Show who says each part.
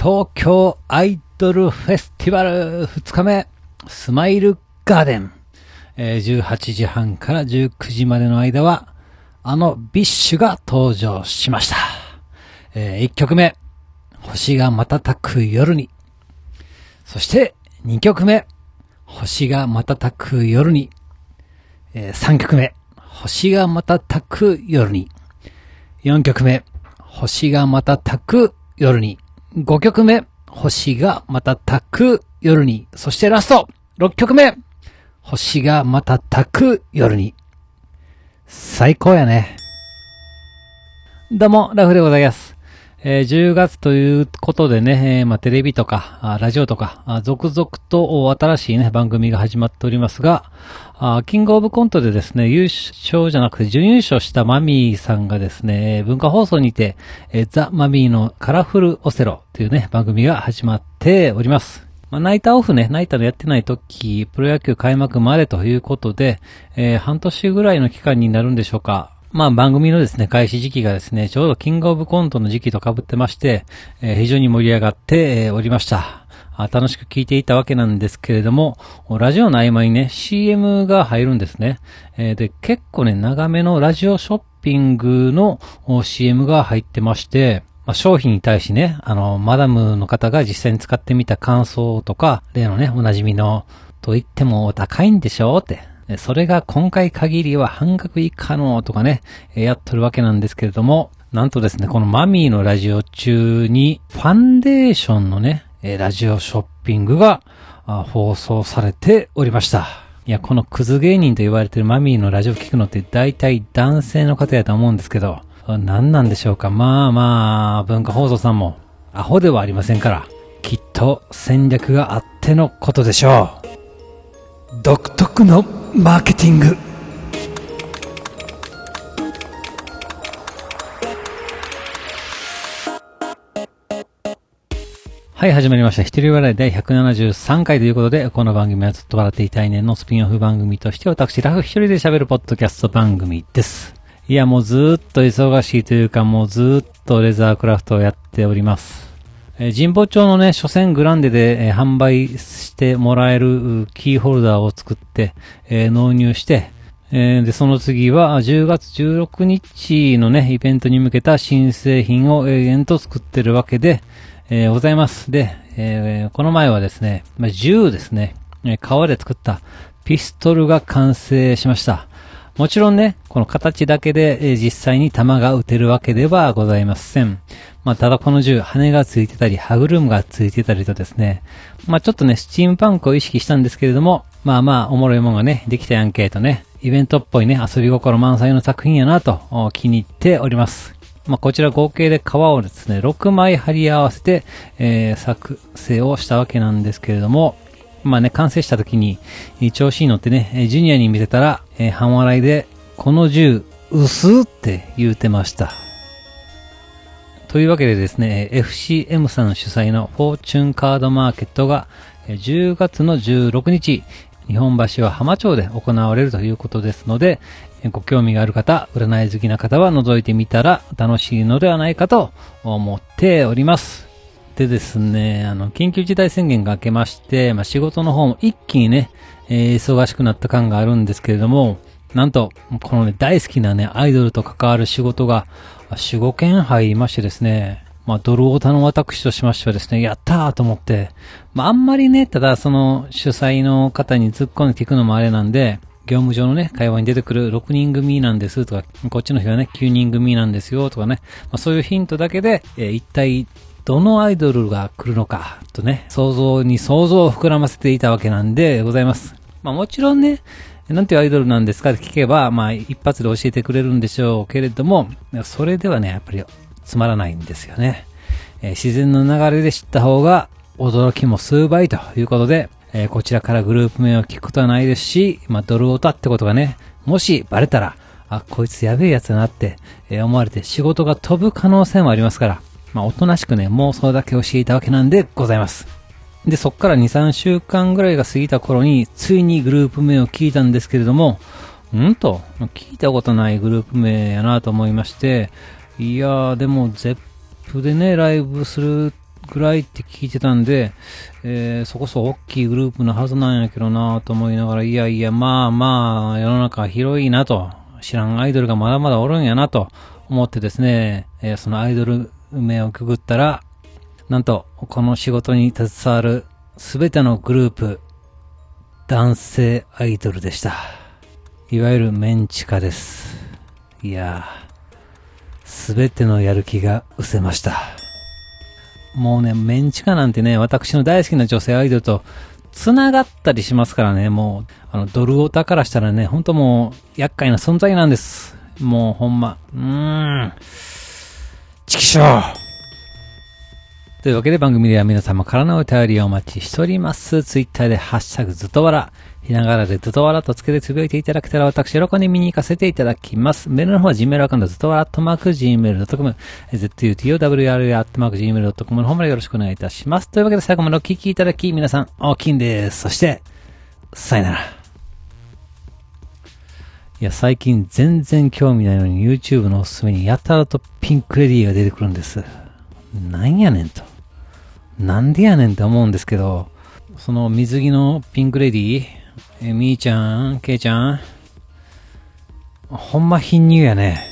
Speaker 1: 東京アイドルフェスティバル2日目、スマイルガーデン。えー18時半から19時までの間は、あの BiSH が登場しました。え1曲目、星が瞬く夜に。そして、2曲目、星が瞬く夜に。え3曲目、星が瞬く夜に。4曲目、星が瞬く夜に。5曲目、星がまたたく夜に。そしてラスト、6曲目、星がまたたく夜に。最高やね。どうも、ラフでございます。えー10月ということでね、えーまあ、テレビとか、あラジオとか、あ続々と新しいね、番組が始まっておりますが、あキングオブコントでですね、優勝じゃなくて準優勝したマミーさんがですね、文化放送にて、えーザ・マミーのカラフルオセロというね、番組が始まっております。まあ、ナイターオフね、ナイターのやってない時、プロ野球開幕までということで、えー半年ぐらいの期間になるんでしょうか。まあ番組のですね、開始時期がですね、ちょうどキングオブコントの時期と被ってまして、えー非常に盛り上がっておりました。楽しく聞いていたわけなんですけれども、ラジオの合間にね、CM が入るんですね。えーで、結構ね、長めのラジオショッピングの CM が入ってまして、まあ、商品に対しね、あの、マダムの方が実際に使ってみた感想とか、例のね、おなじみの、と言ってもお高いんでしょうって。それが今回限りは半額以下のとかね、やっとるわけなんですけれども、なんとですね、このマミーのラジオ中に、ファンデーションのね、ラジオショッピングが放送されておりました。いや、このクズ芸人と言われてるマミーのラジオ聞くのって大体男性の方やと思うんですけど、何なんでしょうか。まあまあ、文化放送さんもアホではありませんから、きっと戦略があってのことでしょう。独特のマーケティング。はい、始まりました。一人笑い第173回ということで、この番組はずっと笑っていたい年のスピンオフ番組として、私、ラフ一人で喋るポッドキャスト番組です。いや、もうずっと忙しいというか、もうずっとレザークラフトをやっております。えー神保町のね、書店グランデで、えー販売してもらえるキーホルダーを作って、えー納入して、えーで、その次は10月16日のね、イベントに向けた新製品を永遠と作ってるわけで、えーございます。で、えーこの前はですね、まあ、銃ですね、革で作ったピストルが完成しました。もちろんね、この形だけで、え実際に弾が撃てるわけではございません。まあ、ただこの銃、羽がついてたり、歯車がついてたりとですね、まあ、ちょっとね、スチームパンクを意識したんですけれども、まあまあ、おもろいもんがね、できたやんけとね、イベントっぽいね、遊び心満載の作品やなと、気に入っております。まあ、こちら合計で皮をですね、6枚貼り合わせて、えー作成をしたわけなんですけれども、まあね、完成した時に、調子に乗ってね、ジュニアに見せたら、えー半笑いで、この銃、薄って言うてました。というわけでですね、FCM さん主催のフォーチュンカードマーケットが、10月の16日、日本橋は浜町で行われるということですので、ご興味がある方、占い好きな方は覗いてみたら楽しいのではないかと思っております。でですね、あの、緊急事態宣言が明けまして、まあ、仕事の方も一気にね、えー忙しくなった感があるんですけれども、なんと、このね、大好きなね、アイドルと関わる仕事が、4、5件入りましてですね、まあ、ドルオタの私としましてはですね、やったーと思って、まあ、あんまりね、ただその主催の方に突っ込んで聞くのもあれなんで、業務上のね、会話に出てくる6人組なんですとか、こっちの日はね、9人組なんですよとかね、まあ、そういうヒントだけで、えー一体どのアイドルが来るのか、とね、想像に想像を膨らませていたわけなんでございます。まあもちろんね、なんていうアイドルなんですかって聞けば、まあ一発で教えてくれるんでしょうけれども、それではね、やっぱりつまらないんですよね。えー自然の流れで知った方が驚きも数倍ということで、えーこちらからグループ名を聞くことはないですし、まあドルオタってことがね、もしバレたら、あ、こいつやべえやつだなって、え思われて仕事が飛ぶ可能性もありますから、まあおとなしくね、妄想だけ教えたわけなんでございます。で、そっから2、3週間ぐらいが過ぎた頃に、ついにグループ名を聞いたんですけれども、んと、聞いたことないグループ名やなと思いまして、いやー、でも、ゼップでね、ライブするぐらいって聞いてたんで、えー、そこそ大きいグループのはずなんやけどなと思いながら、いやいや、まあまあ、世の中広いなと、知らんアイドルがまだまだおるんやなと思ってですね、えー、そのアイドル目をくぐったら、なんと、この仕事に携わるすべてのグループ、男性アイドルでした。いわゆるメンチカです。いやーすべてのやる気が失せました。もうね、メンチカなんてね、私の大好きな女性アイドルと繋がったりしますからね、もう、あの、ドルオタからしたらね、ほんともう、厄介な存在なんです。もうほんま、うーん。チキショーというわけで番組では皆様からのお便りをお待ちしております。ツイッターでハッシュタグずっとわら、ひながらでずっとわらとつけてつぶやいていただけたら私喜んで見に行かせていただきます。メールの方は Gmail アカウントずっとわらっとマーク Gmail.com、zutowr アットマーク Gmail.com の方までよろしくお願いいたします。というわけで最後までお聞きいただき皆さん大きいんです。そして、さよなら。いや、最近全然興味ないのに YouTube のおすすめにやたらとピンクレディーが出てくるんです。なんやねんと。なんでやねんって思うんですけど、その水着のピンクレディー、え、みーちゃん、けいちゃん、ほんま貧乳やね。